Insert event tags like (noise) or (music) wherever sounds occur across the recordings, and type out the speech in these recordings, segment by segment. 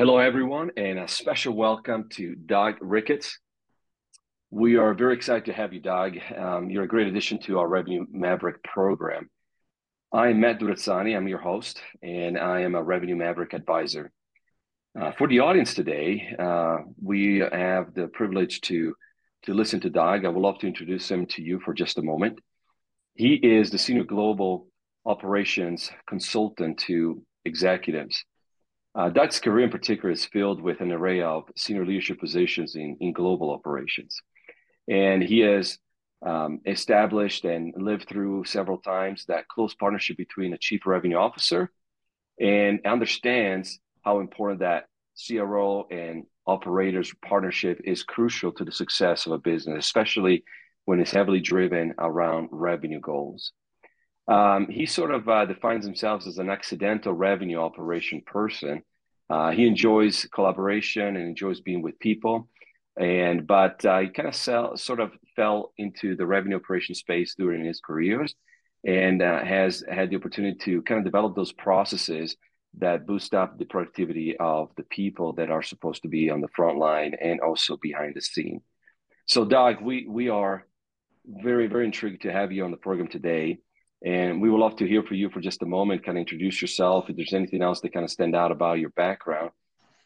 Hello, everyone, and a special welcome to Doug Ricketts. We are very excited to have you, Doug. Um, you're a great addition to our Revenue Maverick program. I'm Matt Durazzani, I'm your host, and I am a Revenue Maverick advisor. Uh, for the audience today, uh, we have the privilege to, to listen to Doug. I would love to introduce him to you for just a moment. He is the Senior Global Operations Consultant to executives uh, Doug's career in particular is filled with an array of senior leadership positions in, in global operations. And he has um, established and lived through several times that close partnership between a chief revenue officer and understands how important that CRO and operators partnership is crucial to the success of a business, especially when it's heavily driven around revenue goals. Um, he sort of uh, defines himself as an accidental revenue operation person. Uh, he enjoys collaboration and enjoys being with people, and but uh, he kind of sell, sort of fell into the revenue operation space during his careers, and uh, has had the opportunity to kind of develop those processes that boost up the productivity of the people that are supposed to be on the front line and also behind the scene. So, Doug, we we are very very intrigued to have you on the program today. And we would love to hear from you for just a moment, kind of introduce yourself. If there's anything else that kind of stand out about your background,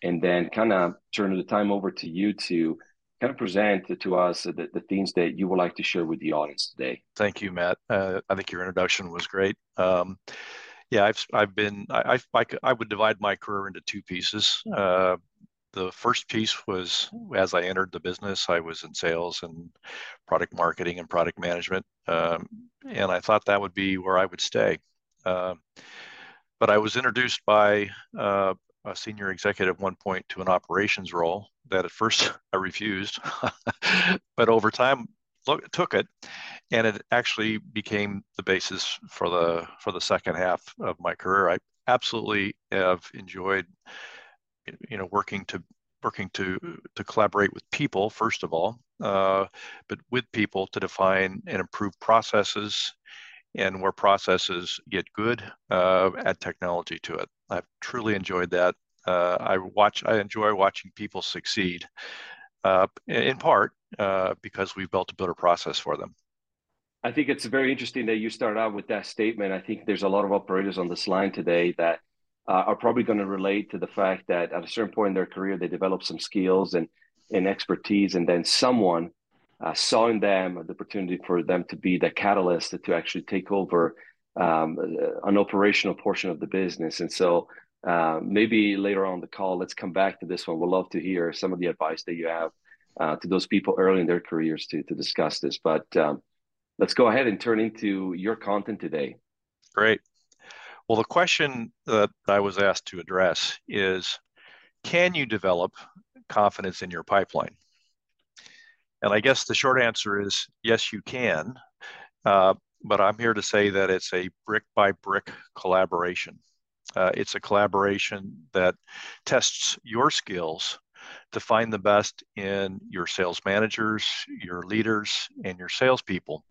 and then kind of turn the time over to you to kind of present to us the, the things that you would like to share with the audience today. Thank you, Matt. Uh, I think your introduction was great. Um, yeah, I've I've been I, I I would divide my career into two pieces. Uh, the first piece was as I entered the business, I was in sales and product marketing and product management, um, and I thought that would be where I would stay. Uh, but I was introduced by uh, a senior executive at one point to an operations role that at first (laughs) I refused, (laughs) but over time look, took it, and it actually became the basis for the for the second half of my career. I absolutely have enjoyed you know working to working to to collaborate with people first of all uh, but with people to define and improve processes and where processes get good uh, add technology to it. I've truly enjoyed that. Uh, i watch i enjoy watching people succeed uh, in part uh, because we've built a better process for them. I think it's very interesting that you start out with that statement. I think there's a lot of operators on this line today that uh, are probably going to relate to the fact that at a certain point in their career they develop some skills and, and expertise and then someone uh, saw in them the opportunity for them to be the catalyst to actually take over um, an operational portion of the business. And so uh, maybe later on the call let's come back to this one. We'd love to hear some of the advice that you have uh, to those people early in their careers to, to discuss this. But um, let's go ahead and turn into your content today. Great well, the question that I was asked to address is can you develop confidence in your pipeline? And I guess the short answer is yes, you can. Uh, but I'm here to say that it's a brick by brick collaboration. Uh, it's a collaboration that tests your skills to find the best in your sales managers, your leaders, and your salespeople.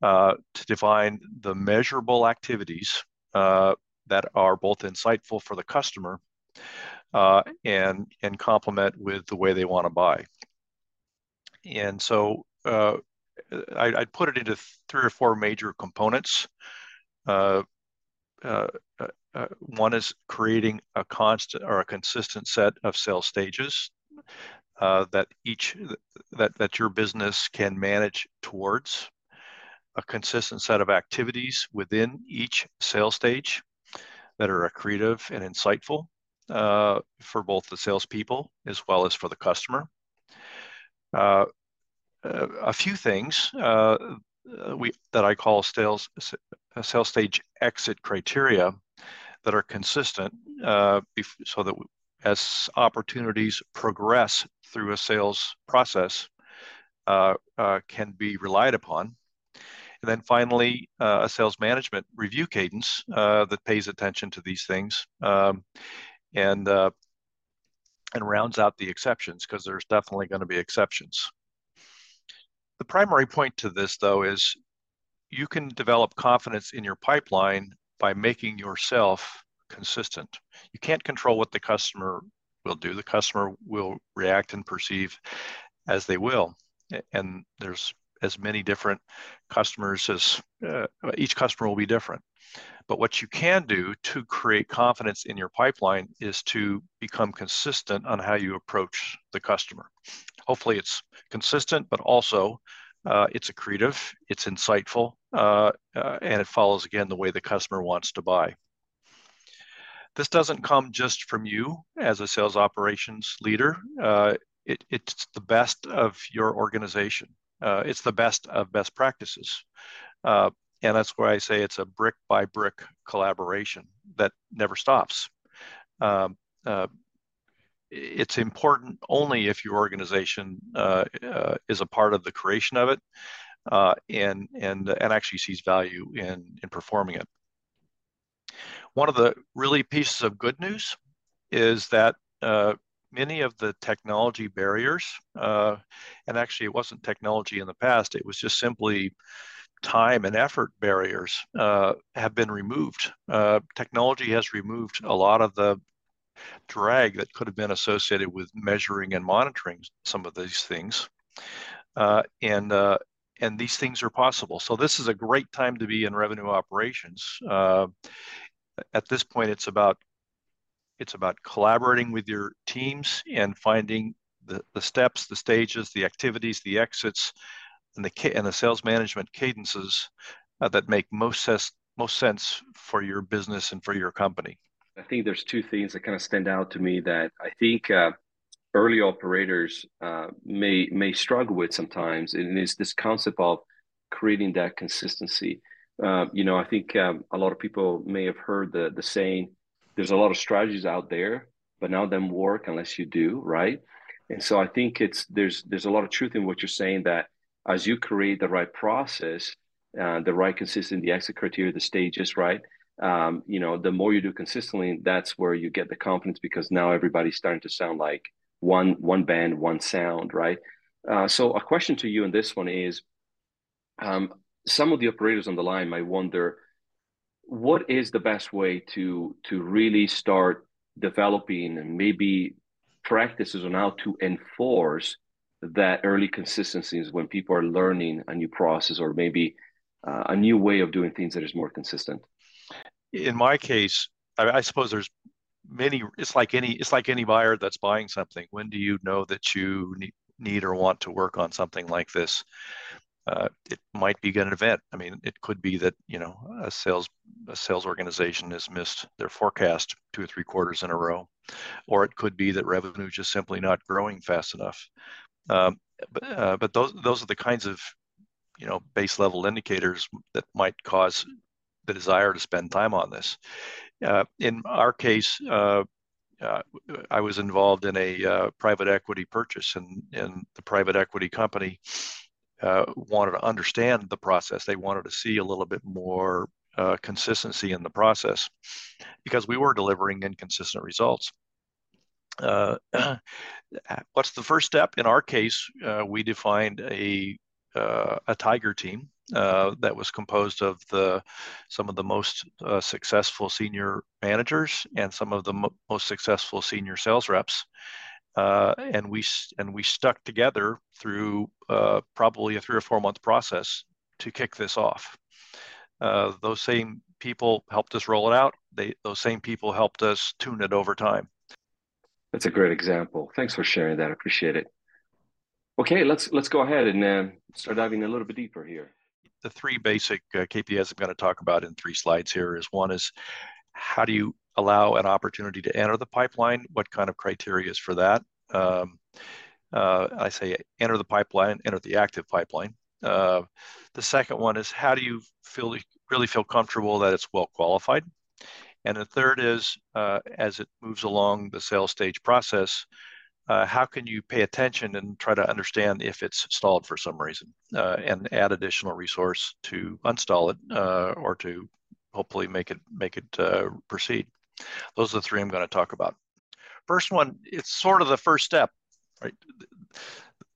Uh, to define the measurable activities uh, that are both insightful for the customer uh, and and complement with the way they want to buy. And so uh, I, would put it into three or four major components. Uh, uh, uh, one is creating a constant or a consistent set of sales stages that each that that your business can manage towards a consistent set of activities within each sales stage that are accretive and insightful uh, for both the salespeople as well as for the customer. Uh, a few things uh, we, that I call sales, sales stage exit criteria that are consistent uh, so that as opportunities progress through a sales process uh, uh, can be relied upon and then finally, uh, a sales management review cadence uh, that pays attention to these things um, and, uh, and rounds out the exceptions because there's definitely going to be exceptions. The primary point to this, though, is you can develop confidence in your pipeline by making yourself consistent. You can't control what the customer will do. The customer will react and perceive as they will. And there's as many different customers as uh, each customer will be different. But what you can do to create confidence in your pipeline is to become consistent on how you approach the customer. Hopefully, it's consistent, but also uh, it's accretive, it's insightful, uh, uh, and it follows again the way the customer wants to buy. This doesn't come just from you as a sales operations leader. Uh, it, it's the best of your organization. Uh, it's the best of best practices. Uh, and that's why I say it's a brick by brick collaboration that never stops. Um, uh, it's important only if your organization uh, uh, is a part of the creation of it uh, and and and actually sees value in in performing it. One of the really pieces of good news is that many of the technology barriers, uh, and actually it wasn't technology in the past, it was just simply time and effort barriers uh, have been removed. Uh, technology has removed a lot of the drag that could have been associated with measuring and monitoring some of these things. Uh, and uh, and these things are possible. So this is a great time to be in revenue operations. Uh, at this point, it's about it's about collaborating with your teams and finding the, the steps, the stages, the activities, the exits, and the and the sales management cadences uh, that make most sense most sense for your business and for your company. I think there's two things that kind of stand out to me that I think uh, early operators uh, may may struggle with sometimes, and it's this concept of creating that consistency. Uh, you know, I think um, a lot of people may have heard the the saying, "There's a lot of strategies out there, but none of them work unless you do." Right? And so I think it's there's there's a lot of truth in what you're saying that as you create the right process, uh, the right consistency, the exit criteria, the stages, right? Um, you know, the more you do consistently, that's where you get the confidence because now everybody's starting to sound like one one band, one sound, right? Uh, so a question to you in this one is, um, some of the operators on the line might wonder, what is the best way to to really start developing and maybe practices on how to enforce that early consistency is when people are learning a new process or maybe uh, a new way of doing things that is more consistent? In my case I, I, suppose there's many it's like any it's like any buyer that's buying something. When do you know that you need, need or want to work on something like this uh, it might be an event. I mean it could be that you know a sales a sales organization has missed their forecast two or three quarters in a row. Or it could be that revenue just simply not growing fast enough. Um, but, uh, but those those are the kinds of you know base level indicators that might cause the desire to spend time on this. Uh, in our case, uh, uh, I was involved in a uh, private equity purchase, and, and the private equity company uh, wanted to understand the process. They wanted to see a little bit more uh, consistency in the process because we were delivering inconsistent results. Uh, (clears throat) what's the first step? In our case, uh, we defined a uh, a tiger team that was composed of the some of the most successful senior managers and some of the mo- most successful senior sales reps. And we and we stuck together through probably a three or four month process to kick this off. those same people helped us roll it out. They, those same people helped us tune it over time. That's a great example. Thanks for sharing that. I appreciate it. Okay, let's let's go ahead and uh, start diving a little bit deeper here. The three basic uh, KPIs I'm going to talk about in three slides here is one is how do you allow an opportunity to enter the pipeline? What kind of criteria is for that? Um, uh, I say enter the pipeline, enter the active pipeline. Uh, the second one is how do you feel really feel comfortable that it's well qualified? And the third is, uh, as it moves along the sales stage process, uh, how can you pay attention and try to understand if it's stalled for some reason uh, and add additional resource to unstall it uh, or to hopefully make it make it proceed. Those are the three I'm going to talk about. First one, it's sort of the first step, right?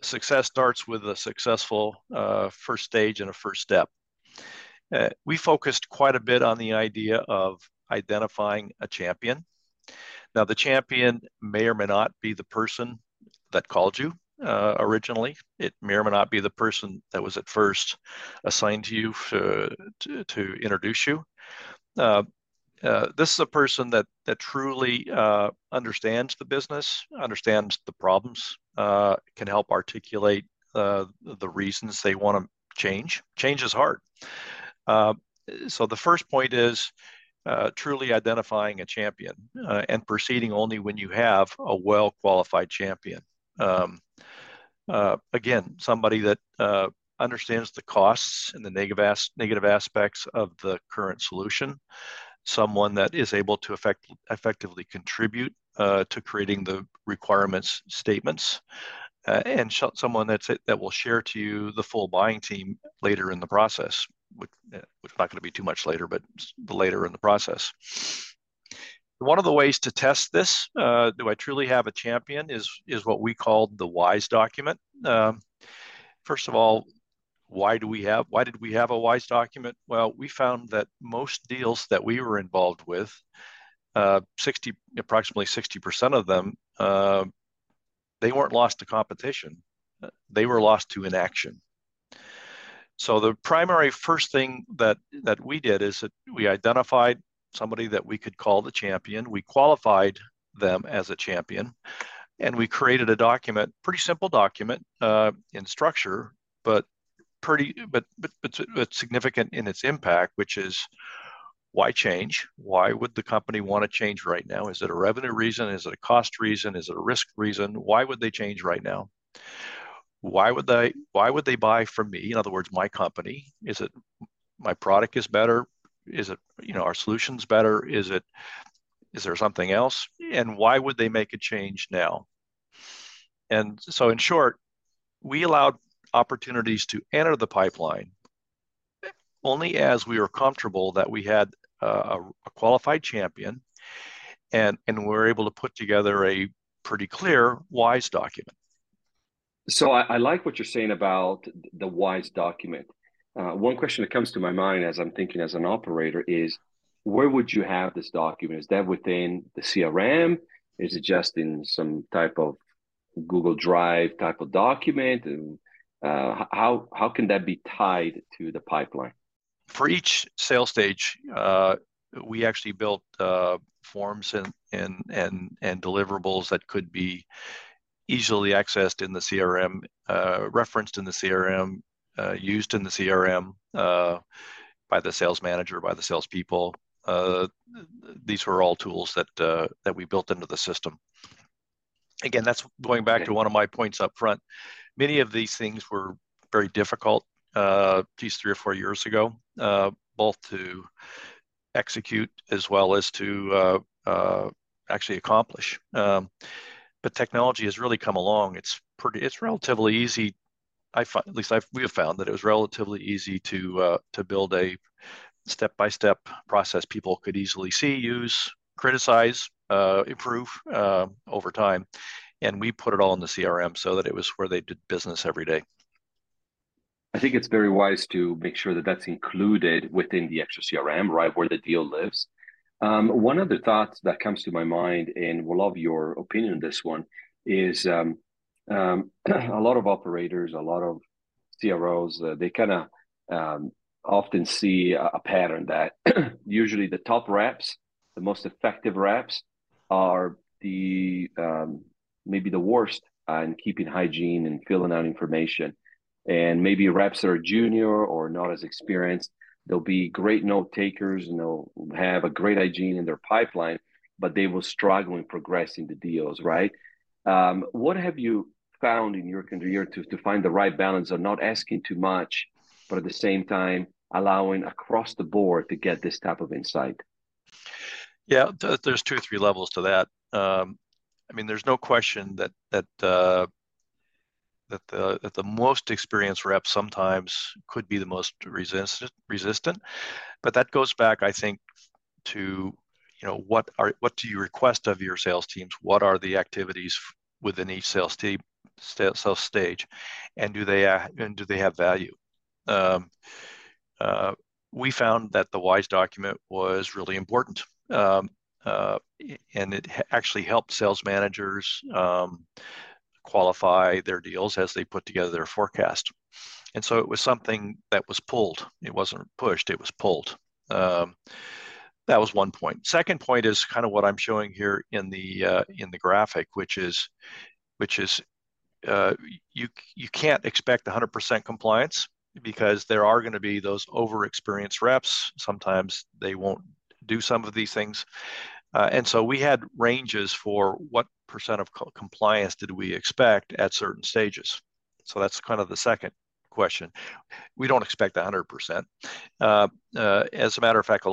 Success starts with a successful uh, first stage and a first step. Uh, we focused quite a bit on the idea of identifying a champion. Now, the champion may or may not be the person that called you uh, originally. It may or may not be the person that was at first assigned to you to, to, to introduce you. Uh, uh, this is a person that that truly uh, understands the business, understands the problems, uh, can help articulate uh, the reasons they want to change. Change is hard. Uh, so the first point is truly identifying a champion and proceeding only when you have a well qualified champion. Um, again, somebody that understands the costs and the negative, as- negative aspects of the current solution someone that is able to effect, effectively contribute uh, to creating the requirements statements, uh, and sh- someone that's that will share to you the full buying team later in the process, which, uh, which is not going to be too much later, but later in the process. One of the ways to test this, uh, do I truly have a champion, is is what we called the WISE document. Um, first of all, why do we have why did we have a wise document? Well we found that most deals that we were involved with uh, 60 approximately 60% of them uh, they weren't lost to competition. They were lost to inaction. So the primary first thing that that we did is that we identified somebody that we could call the champion. We qualified them as a champion and we created a document pretty simple document uh, in structure but pretty, but, but, but, but significant in its impact, which is why change? Why would the company want to change right now? Is it a revenue reason? Is it a cost reason? Is it a risk reason? Why would they change right now? Why would they why would they buy from me? In other words, my company? Is it my product is better? Is it, you know, our solutions better? Is it is there something else? And why would they make a change now? And so in short, we allowed opportunities to enter the pipeline only as we were comfortable that we had uh, a, qualified champion and and we're able to put together a pretty clear wise document. So i, I like what you're saying about the wise document. Uh, one question that comes to my mind as i'm thinking as an operator is where would you have this document? Is that within the crm is it just in some type of google drive type of document uh, how how can that be tied to the pipeline? For each sales stage, uh, we actually built uh, forms and, and and and deliverables that could be easily accessed in the CRM, uh, referenced in the CRM, uh, used in the CRM uh, by the sales manager, by the salespeople. these were all tools that that we built into the system. Again, that's going back okay. to one of my points up front many of these things were very difficult uh, these three or four years ago, uh, both to execute as well as to uh, uh actually accomplish. Um, but technology has really come along. It's pretty. It's relatively easy. I find, at least I've, we have found that it was relatively easy to uh, to build a step-by-step process people could easily see, use, criticize, uh, improve over time and we put it all in the CRM so that it was where they did business every day. I think it's very wise to make sure that that's included within the extra CRM, right, where the deal lives. Um, one other thought that comes to my mind, and we'll love your opinion on this one, is um, um, (clears throat) a lot of operators, a lot of CROs, uh, they kind of um, often see a, a pattern that (clears throat) usually the top reps, the most effective reps, are the um, maybe the worst in keeping hygiene and filling out information. And maybe reps that are junior or not as experienced, they'll be great note takers and they'll have a great hygiene in their pipeline, but they will struggle in progressing the deals, right? Um, what have you found in your career to, to find the right balance of not asking too much, but at the same time allowing across the board to get this type of insight? Yeah, there's two or three levels to that. Um, I mean, there's no question that that uh, that the that the most experienced rep sometimes could be the most resistant resistant, but that goes back, I think, to you know what are what do you request of your sales teams? What are the activities within each sales team sales stage, and do they uh, and do they have value? Um, uh, we found that the WISE document was really important. Um, uh, and it actually helped sales managers um, qualify their deals as they put together their forecast. And so it was something that was pulled. It wasn't pushed, it was pulled. Um, that was one point. Second point is kind of what I'm showing here in the uh, in the graphic, which is which is uh, you you can't expect 100% compliance because there are going to be those over experienced reps. Sometimes they won't do some of these things. Uh, and so we had ranges for what percent of co- compliance did we expect at certain stages. So that's kind of the second question. We don't expect 100%. Uh, uh, as a matter of fact,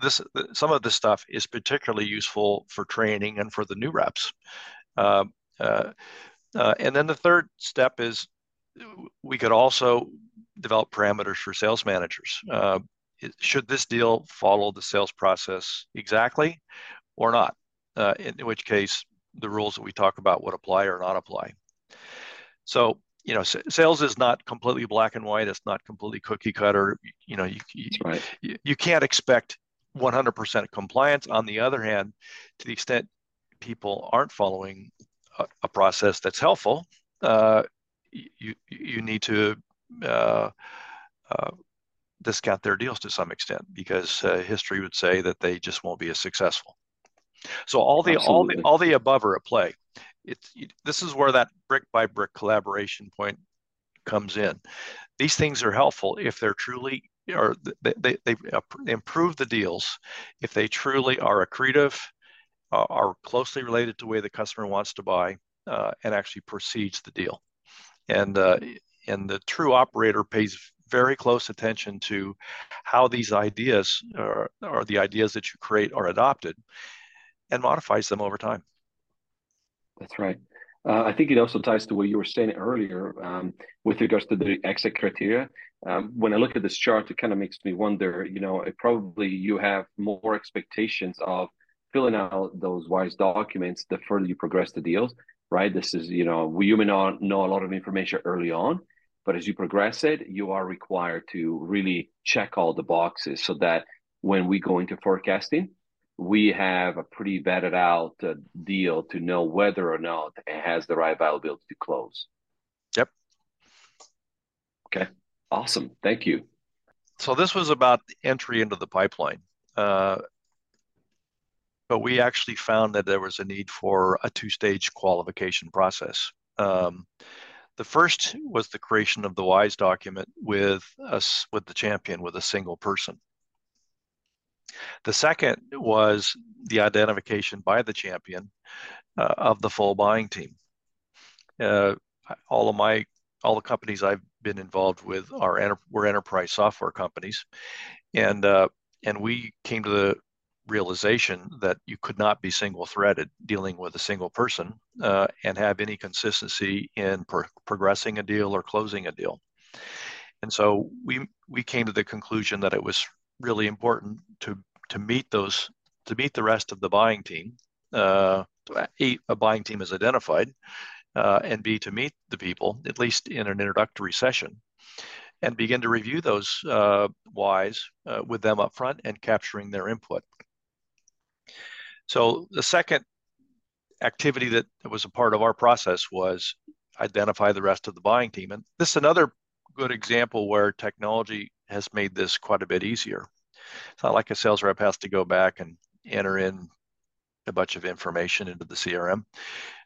this some of this stuff is particularly useful for training and for the new reps. Uh, uh, uh, and then the third step is we could also develop parameters for sales managers. Should this deal follow the sales process exactly or not? in, in which case, the rules that we talk about would apply or not apply. So you know, sales is not completely black and white. It's not completely cookie cutter. You know, you you, right. you, you can't expect 100% compliance. On the other hand, to the extent people aren't following a, a process that's helpful, uh, you you need to uh, uh, discount their deals to some extent because uh, history would say that they just won't be as successful. So all the Absolutely. all the all the above are at play it's this is where that brick by brick collaboration point comes in. These things are helpful if they're truly or they, they, they improve the deals if they truly are accretive, uh, are closely related to the way the customer wants to buy, uh, and actually proceeds the deal. And uh, and the true operator pays very close attention to how these ideas or, or the ideas that you create are adopted and modifies them over time. That's right. Uh, I think it also ties to what you were saying earlier um, with regards to the exit criteria. Um, when I look at this chart, it kind of makes me wonder. You know, probably you have more expectations of filling out those wise documents the further you progress the deals. Right. This is you know we may not know a lot of information early on, but as you progress it, you are required to really check all the boxes so that when we go into forecasting, we have a pretty vetted out uh, deal to know whether or not it has the right availability to close. Yep. Okay. Awesome. Thank you. So this was about entry into the pipeline. Uh, but we actually found that there was a need for a two-stage qualification process. Um, the first was the creation of the WISE document with us with the champion with a single person. The second was the identification by the champion uh, of the full buying team. Uh, all of my all the companies I've been involved with are were enterprise software companies, and uh, and we came to the realization that you could not be single threaded dealing with a single person uh, and have any consistency in pro- progressing a deal or closing a deal. And so we we came to the conclusion that it was really important to to meet those to meet the rest of the buying team. Uh, a, a buying team is identified, uh, and B to meet the people at least in an introductory session, and begin to review those uh, whys uh, with them up front and capturing their input. So the second activity that was a part of our process was identify the rest of the buying team, and this is another good example where technology has made this quite a bit easier. It's not like a sales rep has to go back and enter in a bunch of information into the CRM.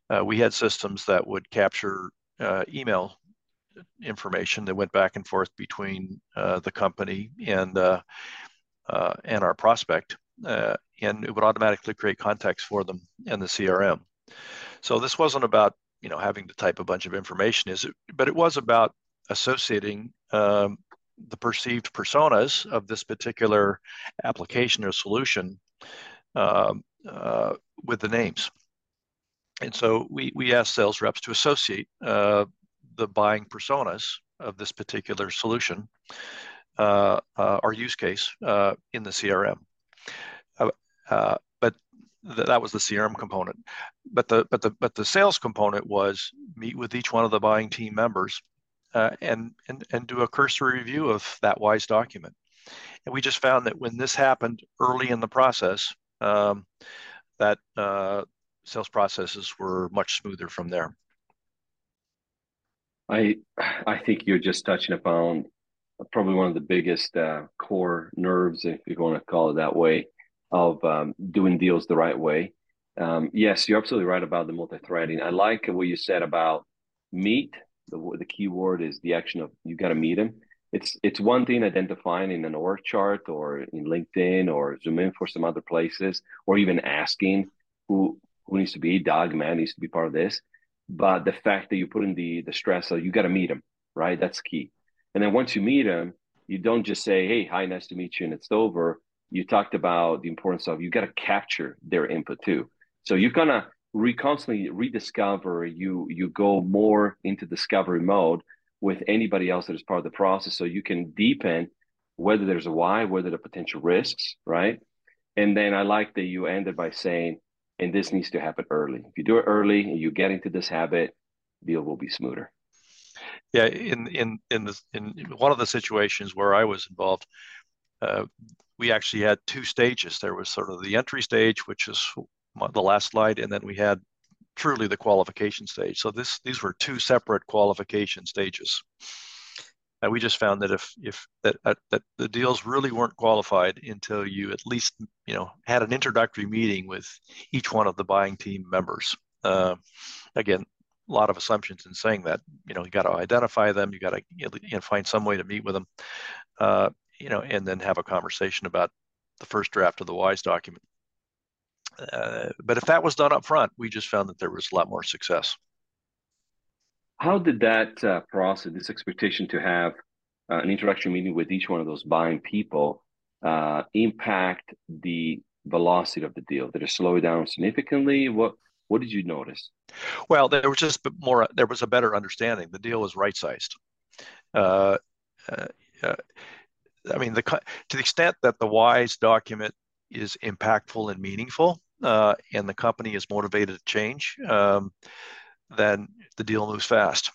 Uh, we had systems that would capture uh, email information that went back and forth between uh, the company and uh, uh, and our prospect, uh, and it would automatically create context for them in the CRM. So this wasn't about you know having to type a bunch of information, is it? But it was about associating um, the perceived personas of this particular application or solution uh, uh, with the names. And so we, we asked sales reps to associate uh, the buying personas of this particular solution uh, uh, or use case uh, in the CRM. But th- that was the CRM component. But the but the but the sales component was meet with each one of the buying team members uh, and, and, and do a cursory review of that WISE document. And we just found that when this happened early in the process, um, that uh, sales processes were much smoother from there. I I think you're just touching upon probably one of the biggest uh, core nerves, if you want to call it that way, of um, doing deals the right way. Um, yes, you're absolutely right about the multi-threading. I like what you said about meet. The the key word is the action of you got to meet them. It's it's one thing identifying in an org chart or in LinkedIn or ZoomInfo some other places, or even asking who who needs to be dog man needs to be part of this. But the fact that you put in the the stress of you got to meet them, right? That's key. And then once you meet them, you don't just say, "Hey, hi, nice to meet you," and it's over. You talked about the importance of you got to capture their input too. So you kind of re constantly rediscover. You you go more into discovery mode with anybody else that is part of the process, so you can deepen whether there's a why, whether the potential risks, right? And then I like that you ended by saying, and this needs to happen early. If you do it early and you get into this habit, deal will be smoother. Yeah, in in in the in one of the situations where I was involved, uh, we actually had two stages. There was sort of the entry stage, which is the last slide, and then we had truly the qualification stage. So this these were two separate qualification stages. And we just found that if if that, that, that the deals really weren't qualified until you at least you know had an introductory meeting with each one of the buying team members. Uh, again, a lot of assumptions in saying that. You know, you got to identify them. You got to you know, find some way to meet with them. Uh, you know, and then have a conversation about the first draft of the WISE document. Uh, but if that was done up front, we just found that there was a lot more success. How did that uh, process, this expectation to have uh, an introductory meeting with each one of those buying people, uh, impact the velocity of the deal? Did it slow it down significantly? What What did you notice? Well, there was just more. There was a better understanding. The deal was right sized. I mean, the to the extent that the WISE document is impactful and meaningful, uh, and the company is motivated to change, um, then the deal moves fast.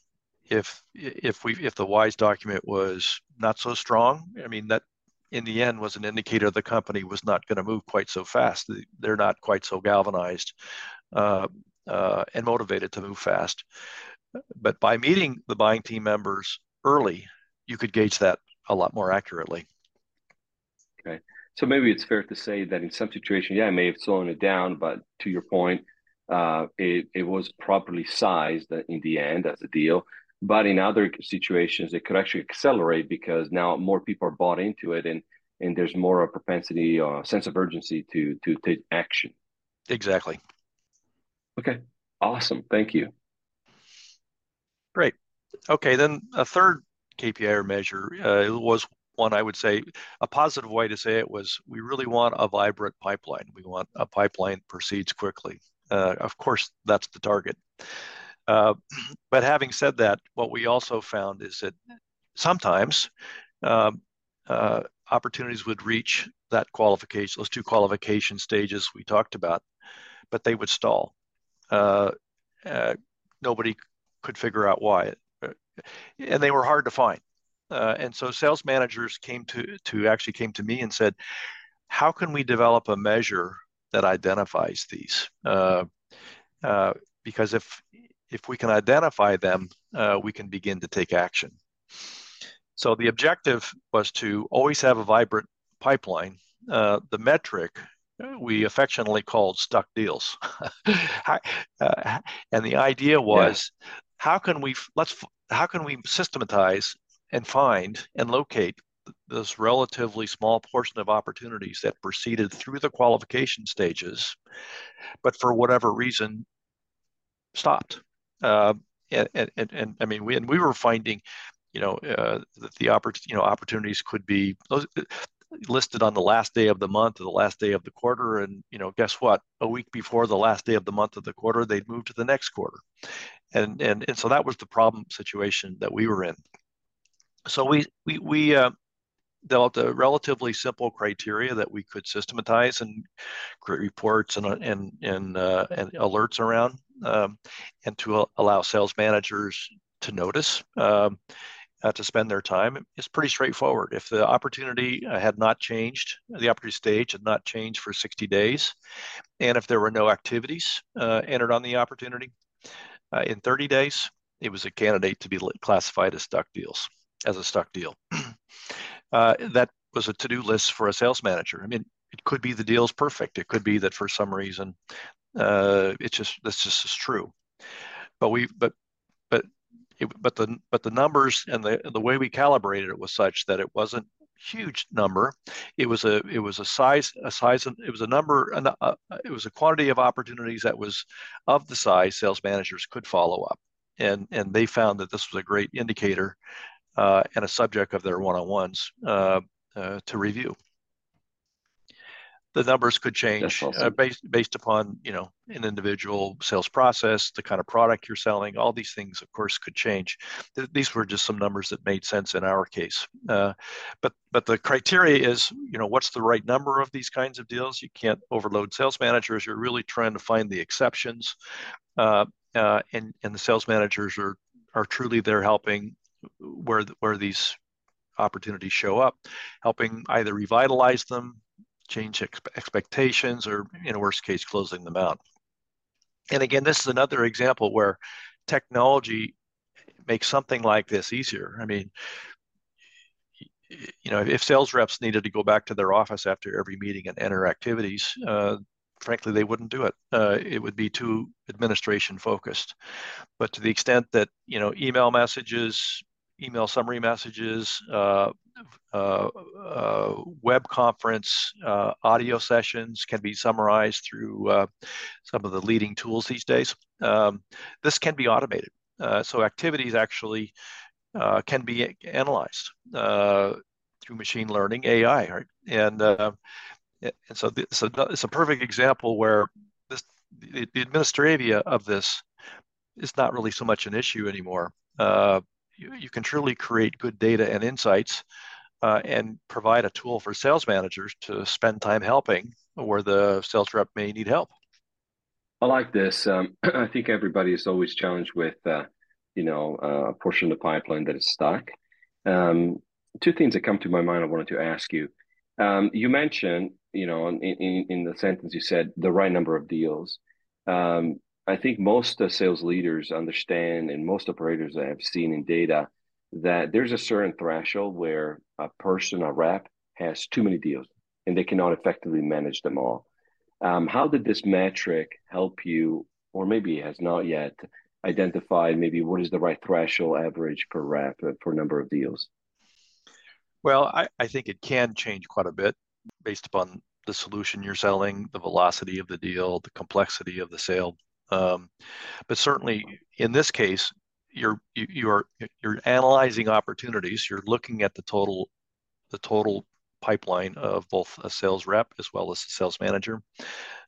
If if we if the WISE document was not so strong, I mean that in the end was an indicator the company was not going to move quite so fast. They're not quite so galvanized uh, uh, and motivated to move fast. But by meeting the buying team members early, you could gauge that a lot more accurately. Okay. So maybe it's fair to say that in some situations, yeah, I may have slowed it down, but to your point, uh, it, it was properly sized in the end as a deal. But in other situations, it could actually accelerate because now more people are bought into it and, and there's more a propensity or a sense of urgency to, to take action. Exactly. Okay. Awesome. Thank you. Great. Okay. Then a third KPI or measure uh, was one I would say a positive way to say it was we really want a vibrant pipeline. We want a pipeline proceeds quickly. Uh, of course, that's the target. Uh, (clears throat) but having said that, what we also found is that sometimes um, uh, opportunities would reach that qualification, those two qualification stages we talked about, but they would stall. Uh, uh, nobody could figure out why, and they were hard to find. Uh, and so sales managers came to to actually came to me and said, "How can we develop a measure that identifies these?" Uh, uh, because if if we can identify them, uh, we can begin to take action. So the objective was to always have a vibrant pipeline. Uh, the metric we affectionately called stuck deals, (laughs) uh, and the idea was, yeah. How can we let's how can we systematize and find and locate this relatively small portion of opportunities that proceeded through the qualification stages, but for whatever reason stopped. Uh, and, and, and, I mean, we, and we were finding, you know, uh, that the oppor- you know, opportunities could be listed on the last day of the month or the last day of the quarter. And, you know, guess what? A week before the last day of the month of the quarter, they'd move to the next quarter. And, and, and so that was the problem situation that we were in. So we we we uh, developed a relatively simple criteria that we could systematize and create reports and and and, uh, and alerts around, um, and to allow sales managers to notice. Um, uh, to spend their time It's pretty straightforward. If the opportunity uh, had not changed, the opportunity stage had not changed for 60 days, and if there were no activities uh, entered on the opportunity uh, in 30 days, it was a candidate to be classified as stuck deals, as a stuck deal. (clears throat) Uh, that was a to-do list for a sales manager. I mean, it could be the deal's perfect. It could be that for some reason, uh, it's just that's just is true. But we, but but it, but the but the numbers and the the way we calibrated it was such that it wasn't huge number. It was a it was a size a size it was a number a, uh, it was a quantity of opportunities that was of the size sales managers could follow up, and and they found that this was a great indicator uh, and a subject of their one on ones uh, uh, to review the numbers could change uh, awesome. uh, based based upon you know an individual sales process, the kind of product you're selling. All these things, of course, could change. Th- these were just some numbers that made sense in our case. Uh, but but the criteria is you know what's the right number of these kinds of deals. You can't overload sales managers. You're really trying to find the exceptions, uh, uh and and the sales managers are are truly there helping where where these opportunities show up, helping either revitalize them, change ex- expectations, or in a worst case, closing them out. And again, this is another example where technology makes something like this easier. I mean, you know, if sales reps needed to go back to their office after every meeting and enter activities, uh, frankly, they wouldn't do it. Uh, it would be too administration focused. But to the extent that you know, email messages, email summary messages, uh, uh, uh, web conference uh, audio sessions can be summarized through uh, some of the leading tools these days. Um, this can be automated. Uh, so activities actually can be analyzed through machine learning, AI, right? And and so a, it's a perfect example where this the, the administravia of this is not really so much an issue anymore. You, you can truly create good data and insights uh, and provide a tool for sales managers to spend time helping where the sales rep may need help. I like this. Um, (clears throat) I think everybody is always challenged with, uh, you know, uh, a portion of the pipeline that is stuck. Um, two things that come to my mind I wanted to ask you. Um, you mentioned, you know, in, in, in, the sentence you said the right number of deals. Um, I think most uh, sales leaders understand, and most operators I have seen in data, that there's a certain threshold where a person, a rep, has too many deals and they cannot effectively manage them all. Um, how did this metric help you, or maybe has not yet identified maybe what is the right threshold average per rep for number of deals? Well, I, I think it can change quite a bit based upon the solution you're selling, the velocity of the deal, the complexity of the sale. Um, but certainly in this case, you're you, you're you're analyzing opportunities. You're looking at the total the total pipeline of both a sales rep as well as a sales manager,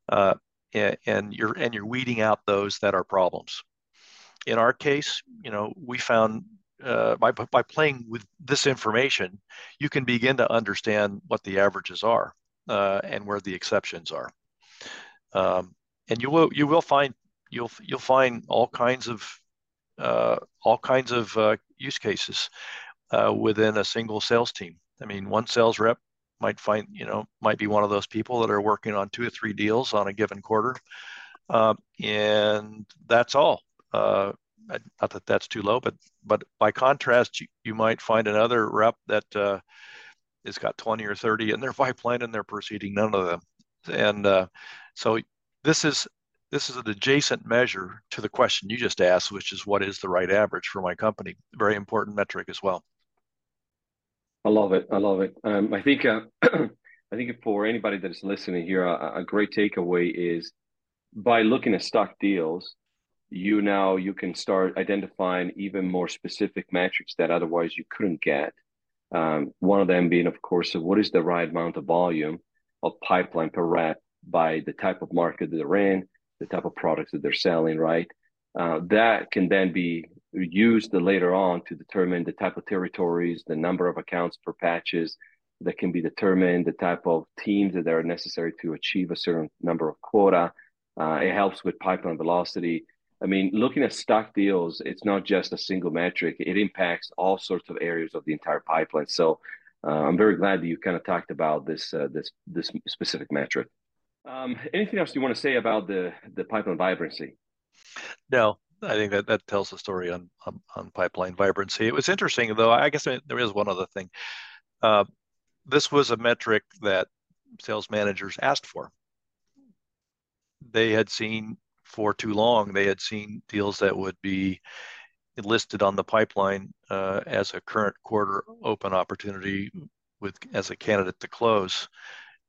uh, and, and you're and you're weeding out those that are problems. In our case, you know, we found uh, by by playing with this information, you can begin to understand what the averages are uh, and where the exceptions are. Um, and you will you will find you'll you'll find all kinds of all kinds of uh, use cases uh, within a single sales team. I mean, one sales rep might find, you know, might be one of those people that are working on two or three deals on a given quarter. Um, and that's all. Uh, not that that's too low, but but by contrast, you, you might find another rep that uh, has got 20 or 30 in their (laughs) pipeline and they're proceeding none of them. And uh, so this is this is an adjacent measure to the question you just asked, which is what is the right average for my company? Very important metric as well. I love it. I love it. Um, I think uh, (clears throat) I think for anybody that is listening here, a, a, great takeaway is by looking at stuck deals, you now you can start identifying even more specific metrics that otherwise you couldn't get. Um, one of them being, of course, what is the right amount of volume of pipeline per rep by the type of market that they're in, the type of products that they're selling, right? Uh, that can then be used later on to determine the type of territories, the number of accounts per patches that can be determined, the type of teams that are necessary to achieve a certain number of quota. Uh, it helps with pipeline velocity. I mean, looking at stuck deals, it's not just a single metric. It impacts all sorts of areas of the entire pipeline. So uh, I'm very glad that you kind of talked about this uh, this this specific metric. Um, anything else you want to say about the the pipeline vibrancy? No, I think that that tells the story on on, on pipeline vibrancy. It was interesting though. I guess there is one other thing. Uh, this was a metric that sales managers asked for. They had seen for too long, they had seen deals that would be listed on the pipeline uh, as a current quarter open opportunity with as a candidate to close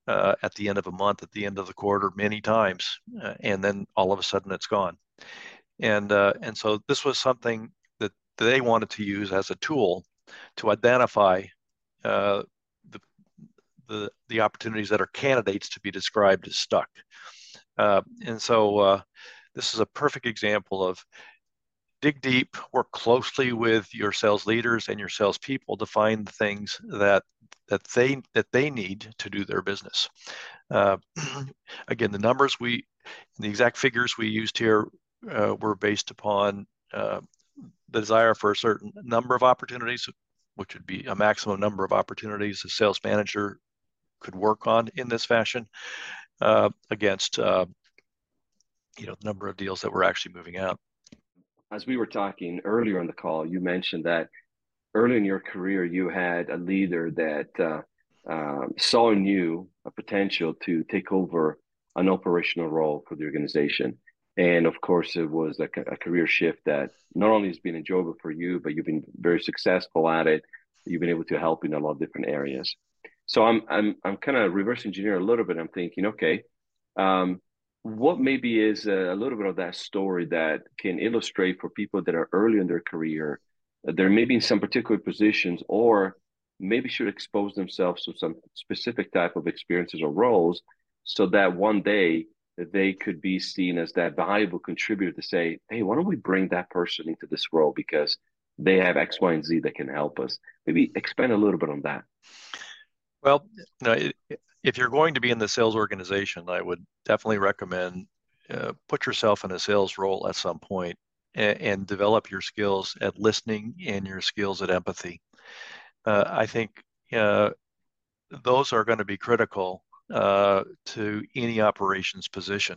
uh, at the end of a month, at the end of the quarter, many times, uh, and then all of a sudden it's gone. And uh, and so this was something that they wanted to use as a tool to identify uh, the the the opportunities that are candidates to be described as stuck. Uh, and so uh, this is a perfect example of dig deep, work closely with your sales leaders and your salespeople to find the things that that they that they need to do their business. Uh, (clears throat) again, the numbers we, the exact figures we used here uh, were based upon uh, the desire for a certain number of opportunities, which would be a maximum number of opportunities a sales manager could work on in this fashion, uh, against uh, you know the number of deals that were actually moving out. As we were talking earlier on the call, you mentioned that early in your career you had a leader that uh, um, saw in you a potential to take over an operational role for the organization. And of course, it was a, a career shift that not only has been enjoyable for you, but you've been very successful at it. You've been able to help in a lot of different areas. So I'm I'm I'm kind of reverse engineer a little bit. I'm thinking, okay, um, what maybe is a, little bit of that story that can illustrate for people that are early in their career that they're maybe in some particular positions or maybe should expose themselves to some specific type of experiences or roles so that one day they could be seen as that valuable contributor to say hey why don't we bring that person into this role because they have x y and z that can help us? Maybe expand a little bit on that well you know, if you're going to be in the sales organization, I would definitely recommend uh, put yourself in a sales role at some point and, and, develop your skills at listening and your skills at empathy. Uh, I think uh, those are going to be critical uh, to any operations position.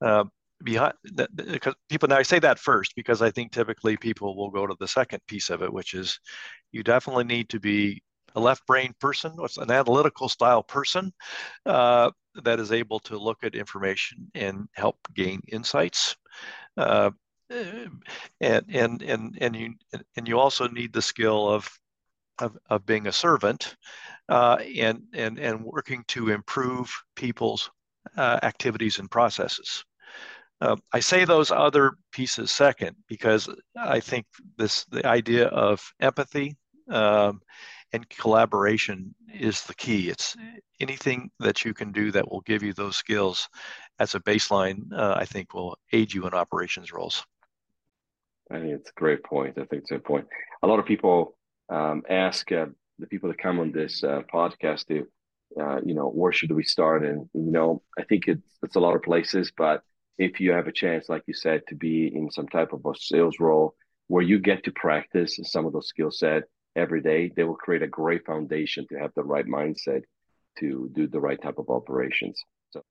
Uh, behind because people now I say that first because I think typically people will go to the second piece of it, which is you definitely need to be a left brain person, an analytical style person uh, that is able to look at information and help gain insights. Uh, and and and and you and you also need the skill of of, of being a servant uh, and and and working to improve people's uh, activities and processes. Uh, I say those other pieces second because I think this the idea of empathy um, and collaboration is the key. It's anything that you can do that will give you those skills as a baseline, uh, I think will aid you in operations roles. I think it's a great point. I think it's a point. A lot of people um, ask uh, the people that come on this uh, podcast to, uh, you know, where should we start? And, you know, I think it's, it's a lot of places, but if you have a chance, like you said, to be in some type of a sales role where you get to practice some of those skill set, every day, they will create a great foundation to have the right mindset to do the right type of operations. So,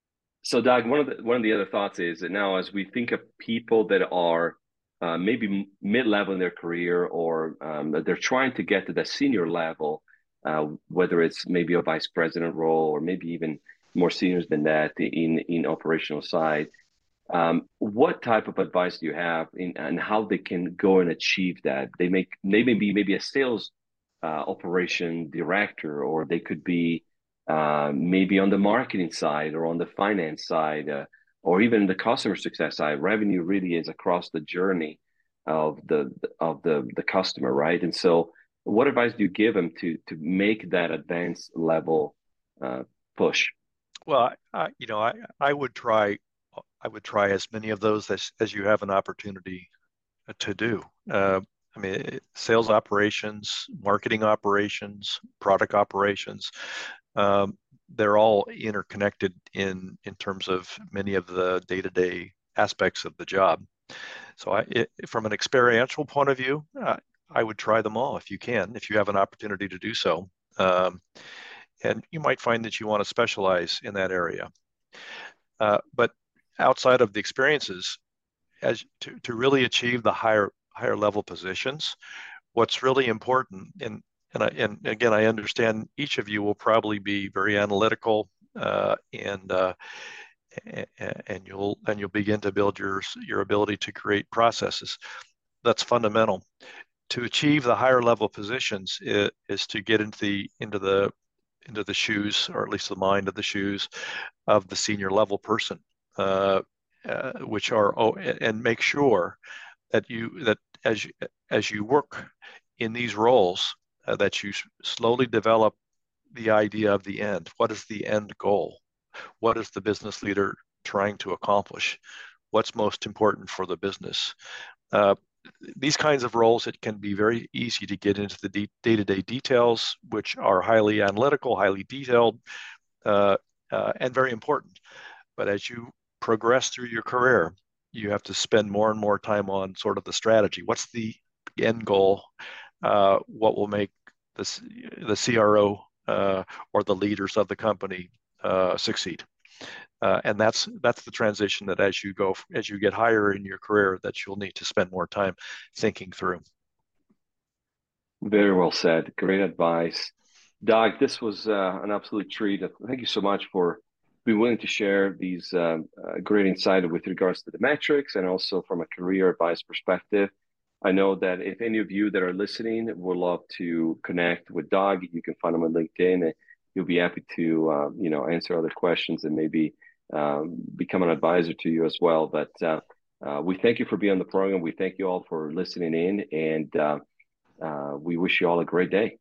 so Doug, one of the one of the other thoughts is that now as we think of people that are uh, maybe mid-level in their career or um, they're trying to get to the senior level, uh, whether it's maybe a vice president role or maybe even more seniors than that in in operational side. Um, what type of advice do you have in and how they can go and achieve that? They make they be maybe a sales uh, operation director, or they could be uh, maybe on the marketing side or on the finance side, uh, or even the customer success side. Revenue really is across the journey of the of the the customer, right? And so, what advice do you give them to to make that advanced level uh, push? Well, I, you know, I I would try I would try as many of those as, as you have an opportunity to do. Uh, I mean, sales operations, marketing operations, product operations, um, they're all interconnected in in terms of many of the day-to-day aspects of the job. So, I, it, from an experiential point of view, uh, I would try them all if you can, if you have an opportunity to do so. Um, and you might find that you want to specialize in that area. Uh, but outside of the experiences, as to, to really achieve the higher higher level positions, what's really important, and and, I, and again, I understand each of you will probably be very analytical uh, and uh, and you'll and you'll begin to build your your ability to create processes. That's fundamental. To achieve the higher level positions is, is to get into the into the into the shoes, or at least the mind of the shoes, of the senior level person, uh, uh, which are oh, and make sure that you that as you as you work in these roles, uh, that you slowly develop the idea of the end. What is the end goal? What is the business leader trying to accomplish? What's most important for the business? Uh, these kinds of roles, it can be very easy to get into the day to day details, which are highly analytical, highly detailed, uh, uh, and very important. But as you progress through your career, you have to spend more and more time on sort of the strategy. What's the end goal? Uh, what will make this, the CRO uh, or the leaders of the company uh, succeed? uh, and that's that's the transition that as you go as you get higher in your career that you'll need to spend more time thinking through very well said great advice doug this was uh, an absolute treat thank you so much for being willing to share these um, uh, great insight with regards to the metrics and also from a career advice perspective I know that if any of you that are listening would love to connect with Doug, you can find him on LinkedIn. And he'll be happy to uh, you know answer other questions and maybe um, become an advisor to you as well. But uh, uh, we thank you for being on the program. We thank you all for listening in, and uh, uh, we wish you all a great day.